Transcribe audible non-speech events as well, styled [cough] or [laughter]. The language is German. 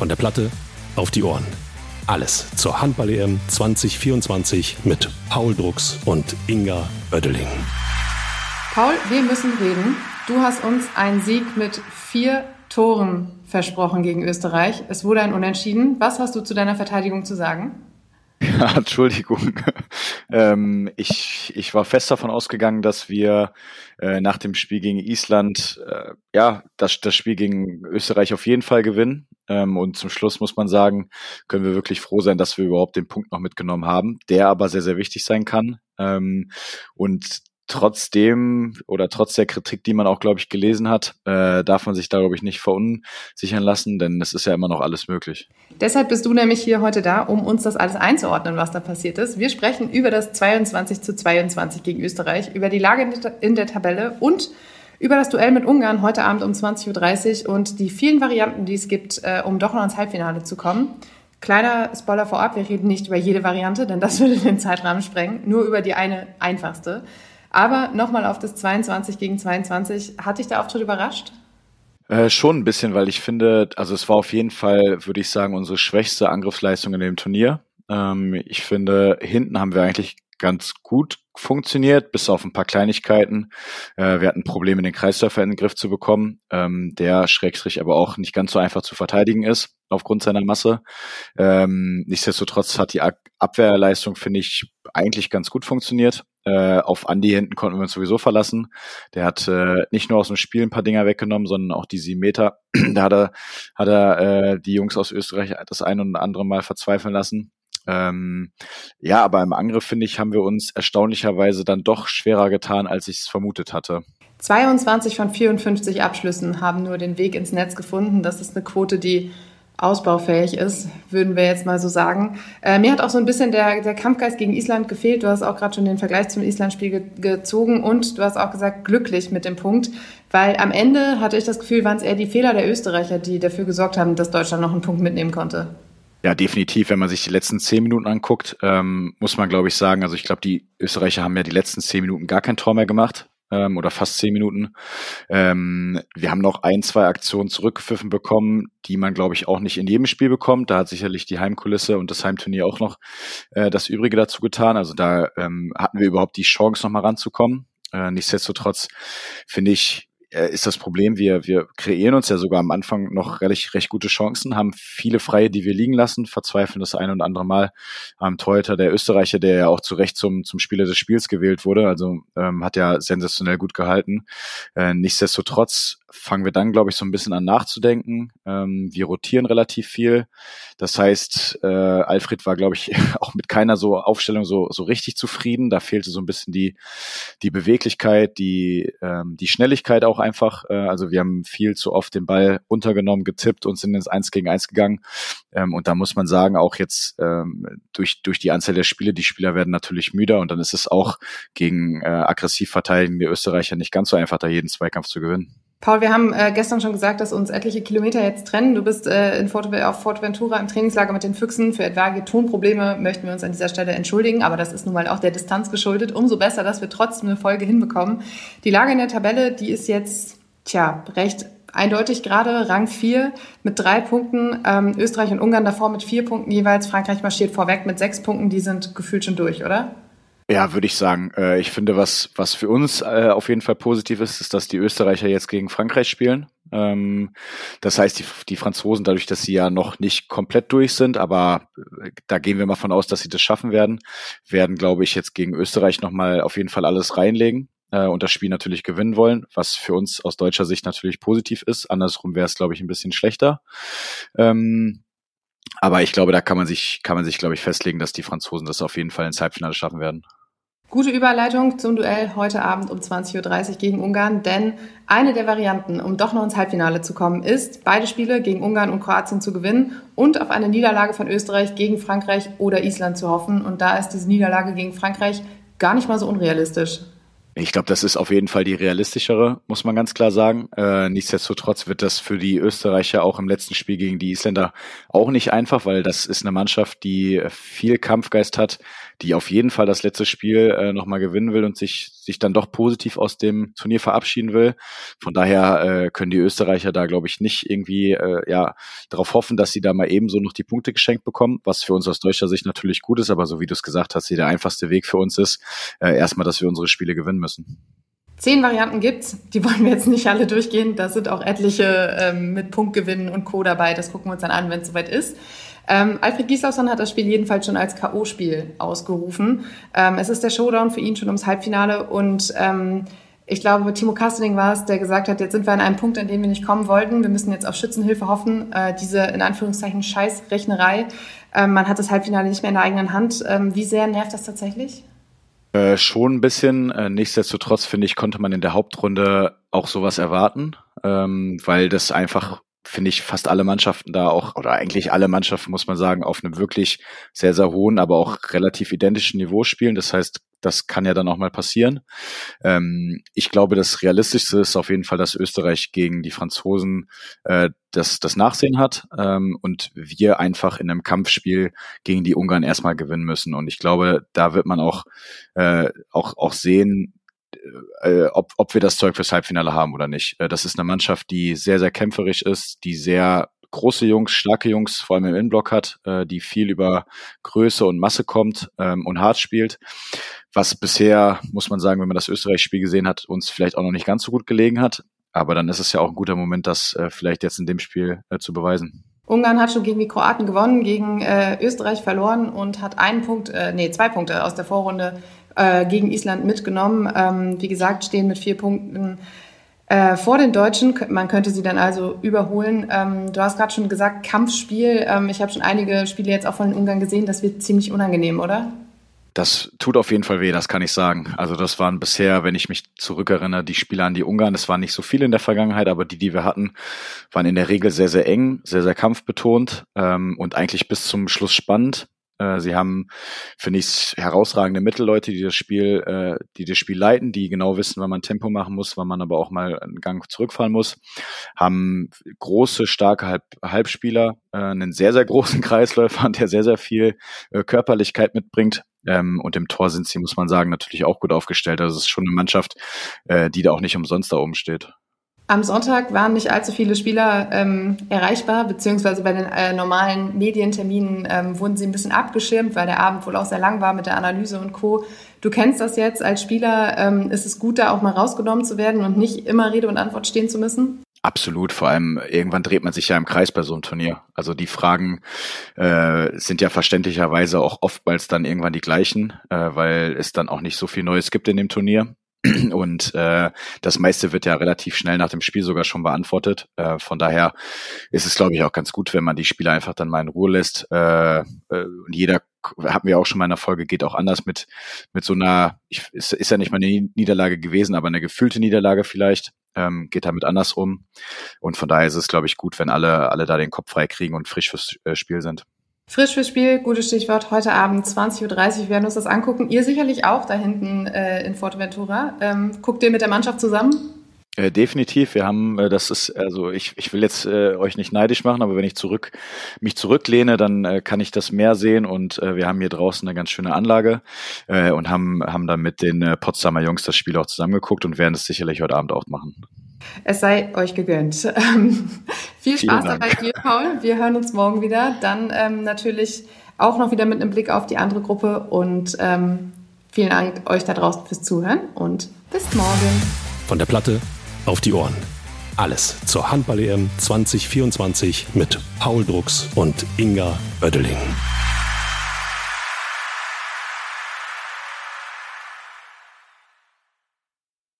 Von der Platte auf die Ohren. Alles zur Handball-EM 2024 mit Paul Drucks und Inga Oeddeling. Paul, wir müssen reden. Du hast uns einen Sieg mit vier Toren versprochen gegen Österreich. Es wurde ein Unentschieden. Was hast du zu deiner Verteidigung zu sagen? [laughs] Ja, Entschuldigung. [laughs] ähm, ich, ich war fest davon ausgegangen, dass wir äh, nach dem Spiel gegen Island äh, ja das, das Spiel gegen Österreich auf jeden Fall gewinnen. Ähm, und zum Schluss muss man sagen, können wir wirklich froh sein, dass wir überhaupt den Punkt noch mitgenommen haben, der aber sehr, sehr wichtig sein kann. Ähm, und trotzdem oder trotz der Kritik, die man auch, glaube ich, gelesen hat, äh, darf man sich da, glaube ich, nicht verunsichern lassen, denn es ist ja immer noch alles möglich. Deshalb bist du nämlich hier heute da, um uns das alles einzuordnen, was da passiert ist. Wir sprechen über das 22 zu 22 gegen Österreich, über die Lage in der Tabelle und über das Duell mit Ungarn heute Abend um 20.30 Uhr und die vielen Varianten, die es gibt, äh, um doch noch ins Halbfinale zu kommen. Kleiner Spoiler vorab, wir reden nicht über jede Variante, denn das [laughs] würde den Zeitrahmen sprengen, nur über die eine einfachste. Aber nochmal auf das 22 gegen 22. Hat dich der Auftritt überrascht? Äh, schon ein bisschen, weil ich finde, also es war auf jeden Fall, würde ich sagen, unsere schwächste Angriffsleistung in dem Turnier. Ähm, ich finde, hinten haben wir eigentlich ganz gut funktioniert, bis auf ein paar Kleinigkeiten. Äh, wir hatten Probleme, den Kreisläufer in den Griff zu bekommen, ähm, der Schrägstrich aber auch nicht ganz so einfach zu verteidigen ist aufgrund seiner Masse. Ähm, nichtsdestotrotz hat die Abwehrleistung, finde ich, eigentlich ganz gut funktioniert. Äh, auf Andi hinten konnten wir uns sowieso verlassen. Der hat äh, nicht nur aus dem Spiel ein paar Dinger weggenommen, sondern auch die sieben Meter. [clears throat] da hat er, hat er äh, die Jungs aus Österreich das ein und andere Mal verzweifeln lassen. Ähm, ja, aber im Angriff, finde ich, haben wir uns erstaunlicherweise dann doch schwerer getan, als ich es vermutet hatte. 22 von 54 Abschlüssen haben nur den Weg ins Netz gefunden. Das ist eine Quote, die ausbaufähig ist, würden wir jetzt mal so sagen. Äh, mir hat auch so ein bisschen der, der Kampfgeist gegen Island gefehlt. Du hast auch gerade schon den Vergleich zum Island-Spiel ge gezogen und du hast auch gesagt, glücklich mit dem Punkt, weil am Ende hatte ich das Gefühl, waren es eher die Fehler der Österreicher, die dafür gesorgt haben, dass Deutschland noch einen Punkt mitnehmen konnte. Ja, definitiv. Wenn man sich die letzten zehn Minuten anguckt, ähm, muss man, glaube ich, sagen, also ich glaube, die Österreicher haben ja die letzten zehn Minuten gar kein Tor mehr gemacht ähm, oder fast zehn Minuten. Ähm, wir haben noch ein, zwei Aktionen zurückgepfiffen bekommen, die man, glaube ich, auch nicht in jedem Spiel bekommt. Da hat sicherlich die Heimkulisse und das Heimturnier auch noch äh, das Übrige dazu getan. Also da ähm, hatten wir überhaupt die Chance, noch mal ranzukommen. Äh, nichtsdestotrotz finde ich, ist das Problem, wir, wir kreieren uns ja sogar am Anfang noch recht, recht gute Chancen, haben viele Freie, die wir liegen lassen, verzweifeln das ein und andere Mal am Torhüter der Österreicher, der ja auch zu Recht zum, zum Spieler des Spiels gewählt wurde, also ähm, hat ja sensationell gut gehalten. Äh, nichtsdestotrotz fangen wir dann, glaube ich, so ein bisschen an nachzudenken. Ähm, wir rotieren relativ viel. Das heißt, äh, Alfred war, glaube ich, [laughs] auch mit keiner so Aufstellung so, so richtig zufrieden. Da fehlte so ein bisschen die, die Beweglichkeit, die, ähm, die Schnelligkeit auch einfach. Äh, also wir haben viel zu oft den Ball untergenommen, getippt und sind ins Eins gegen Eins gegangen. Ähm, und da muss man sagen, auch jetzt ähm, durch, durch die Anzahl der Spiele, die Spieler werden natürlich müder und dann ist es auch gegen äh, aggressiv verteidigende Österreicher nicht ganz so einfach, da jeden Zweikampf zu gewinnen. Paul, wir haben äh, gestern schon gesagt, dass uns etliche Kilometer jetzt trennen. Du bist äh, in Fort, auf Forteventura im Trainingslager mit den Füchsen. Für etwaige Tonprobleme möchten wir uns an dieser Stelle entschuldigen, aber das ist nun mal auch der Distanz geschuldet. Umso besser, dass wir trotzdem eine Folge hinbekommen. Die Lage in der Tabelle, die ist jetzt, tja, recht eindeutig gerade Rang 4 mit drei Punkten. Ähm, Österreich und Ungarn davor mit vier Punkten jeweils. Frankreich marschiert vorweg mit sechs Punkten. Die sind gefühlt schon durch, oder? Ja, würde ich sagen. Äh, ich finde, was, was für uns äh, auf jeden Fall positiv ist, ist, dass die Österreicher jetzt gegen Frankreich spielen. Ähm, das heißt, die, die Franzosen, dadurch, dass sie ja noch nicht komplett durch sind, aber äh, da gehen wir mal von aus, dass sie das schaffen werden, werden, glaube ich, jetzt gegen Österreich nochmal auf jeden Fall alles reinlegen und das Spiel natürlich gewinnen wollen, was für uns aus deutscher Sicht natürlich positiv ist. Andersrum wäre es, glaube ich, ein bisschen schlechter. Ähm, aber ich glaube, da kann man sich, kann man sich, glaube ich, festlegen, dass die Franzosen das auf jeden Fall ins Halbfinale schaffen werden. Gute Überleitung zum Duell heute Abend um 20.30 Uhr gegen Ungarn, denn eine der Varianten, um doch noch ins Halbfinale zu kommen, ist, beide Spiele gegen Ungarn und Kroatien zu gewinnen und auf eine Niederlage von Österreich gegen Frankreich oder Island zu hoffen. Und da ist diese Niederlage gegen Frankreich gar nicht mal so unrealistisch. Ich glaube, das ist auf jeden Fall die realistischere, muss man ganz klar sagen. Äh, nichtsdestotrotz wird das für die Österreicher auch im letzten Spiel gegen die Isländer auch nicht einfach, weil das ist eine Mannschaft, die viel Kampfgeist hat, die auf jeden Fall das letzte Spiel äh, nochmal gewinnen will und sich, sich dann doch positiv aus dem Turnier verabschieden will. Von daher äh, können die Österreicher da, glaube ich, nicht irgendwie äh, ja darauf hoffen, dass sie da mal ebenso noch die Punkte geschenkt bekommen, was für uns aus deutscher Sicht natürlich gut ist, aber so wie du es gesagt hast, der einfachste Weg für uns ist, äh, erstmal, dass wir unsere Spiele gewinnen müssen. Zehn Varianten gibt's, die wollen wir jetzt nicht alle durchgehen. Da sind auch etliche ähm, mit Punktgewinnen und Co. dabei. Das gucken wir uns dann an, wenn es soweit ist. Ähm, Alfred Gislason hat das Spiel jedenfalls schon als K.O.-Spiel ausgerufen. Ähm, es ist der Showdown für ihn schon ums Halbfinale und ähm, ich glaube, Timo Kastening war es, der gesagt hat, jetzt sind wir an einem Punkt, an dem wir nicht kommen wollten. Wir müssen jetzt auf Schützenhilfe hoffen. Äh, diese in Anführungszeichen Scheißrechnerei. Äh, man hat das Halbfinale nicht mehr in der eigenen Hand. Ähm, wie sehr nervt das tatsächlich? Äh, schon ein bisschen. Äh, nichtsdestotrotz finde ich, konnte man in der Hauptrunde auch sowas erwarten, ähm, weil das einfach finde ich, fast alle Mannschaften da auch, oder eigentlich alle Mannschaften, muss man sagen, auf einem wirklich sehr, sehr hohen, aber auch relativ identischen Niveau spielen. Das heißt, das kann ja dann auch mal passieren. Ähm, ich glaube, das Realistischste ist auf jeden Fall, dass Österreich gegen die Franzosen äh, das, das Nachsehen hat ähm, und wir einfach in einem Kampfspiel gegen die Ungarn erstmal gewinnen müssen. Und ich glaube, da wird man auch, äh, auch, auch sehen, äh, ob, ob wir das Zeug fürs Halbfinale haben oder nicht. Äh, das ist eine Mannschaft, die sehr, sehr kämpferisch ist, die sehr große Jungs, starke Jungs, vor allem im Innenblock hat, äh, die viel über Größe und Masse kommt ähm, und hart spielt. Was bisher, muss man sagen, wenn man das Österreich-Spiel gesehen hat, uns vielleicht auch noch nicht ganz so gut gelegen hat. Aber dann ist es ja auch ein guter Moment, das äh, vielleicht jetzt in dem Spiel äh, zu beweisen. Ungarn hat schon gegen die Kroaten gewonnen, gegen äh, Österreich verloren und hat einen Punkt, äh, nee, zwei Punkte aus der Vorrunde äh, gegen Island mitgenommen. Ähm, wie gesagt, stehen mit vier Punkten äh, vor den Deutschen. Man könnte sie dann also überholen. Ähm, du hast gerade schon gesagt, Kampfspiel. Ähm, ich habe schon einige Spiele jetzt auch von den Ungarn gesehen. Das wird ziemlich unangenehm, oder? Das tut auf jeden Fall weh, das kann ich sagen. Also das waren bisher, wenn ich mich zurückerinnere, die Spiele an die Ungarn. Das waren nicht so viele in der Vergangenheit, aber die, die wir hatten, waren in der Regel sehr, sehr eng, sehr, sehr kampfbetont ähm, und eigentlich bis zum Schluss spannend. Äh, sie haben, finde ich, herausragende Mittelleute, die das Spiel, äh, die das Spiel leiten, die genau wissen, wann man Tempo machen muss, wann man aber auch mal einen Gang zurückfallen muss. Haben große, starke Halb Halbspieler, äh, einen sehr, sehr großen [laughs] Kreisläufer, der sehr, sehr viel äh, Körperlichkeit mitbringt. Ähm, und im Tor sind sie, muss man sagen, natürlich auch gut aufgestellt. Also es ist schon eine Mannschaft, äh, die da auch nicht umsonst da oben steht. Am Sonntag waren nicht allzu viele Spieler ähm, erreichbar, beziehungsweise bei den äh, normalen Medienterminen ähm, wurden sie ein bisschen abgeschirmt, weil der Abend wohl auch sehr lang war mit der Analyse und Co. Du kennst das jetzt als Spieler. Ähm, ist es gut, da auch mal rausgenommen zu werden und nicht immer Rede und Antwort stehen zu müssen? Absolut, vor allem irgendwann dreht man sich ja im Kreis bei so einem Turnier. Also die Fragen äh, sind ja verständlicherweise auch oftmals dann irgendwann die gleichen, äh, weil es dann auch nicht so viel Neues gibt in dem Turnier. [clears throat] Und äh, das meiste wird ja relativ schnell nach dem Spiel sogar schon beantwortet. Äh, von daher ist es, glaube ich, auch ganz gut, wenn man die Spieler einfach dann mal in Ruhe lässt. Äh, äh, und jeder, hatten wir auch schon mal in der Folge, geht auch anders mit, mit so einer, ich, ist, ist ja nicht mal eine Niederlage gewesen, aber eine gefühlte Niederlage vielleicht, ähm, geht damit anders um. Und von daher ist es, glaube ich, gut, wenn alle, alle da den Kopf frei kriegen und frisch fürs äh, Spiel sind. Frisch fürs Spiel, gutes Stichwort. Heute Abend 20.30 Uhr werden wir uns das angucken. Ihr sicherlich auch da hinten äh, in Forteventura. Ähm, guckt ihr mit der Mannschaft zusammen? Äh, definitiv. Wir haben, äh, das ist, also ich, ich will jetzt äh, euch nicht neidisch machen, aber wenn ich zurück mich zurücklehne, dann äh, kann ich das mehr sehen und äh, wir haben hier draußen eine ganz schöne Anlage äh, und haben, haben dann mit den äh, Potsdamer Jungs das Spiel auch zusammengeguckt und werden es sicherlich heute Abend auch machen. Es sei euch gegönnt. [laughs] Ähm, viel Spaß dabei dir, Paul. Wir hören uns morgen wieder. Dann ähm, natürlich auch noch wieder mit einem Blick auf die andere Gruppe und ähm, vielen Dank euch da draußen fürs Zuhören und bis morgen. Von der Platte auf die Ohren. Alles zur Handball-EM 2024 mit Paul Drucks und Inga Oeddeling.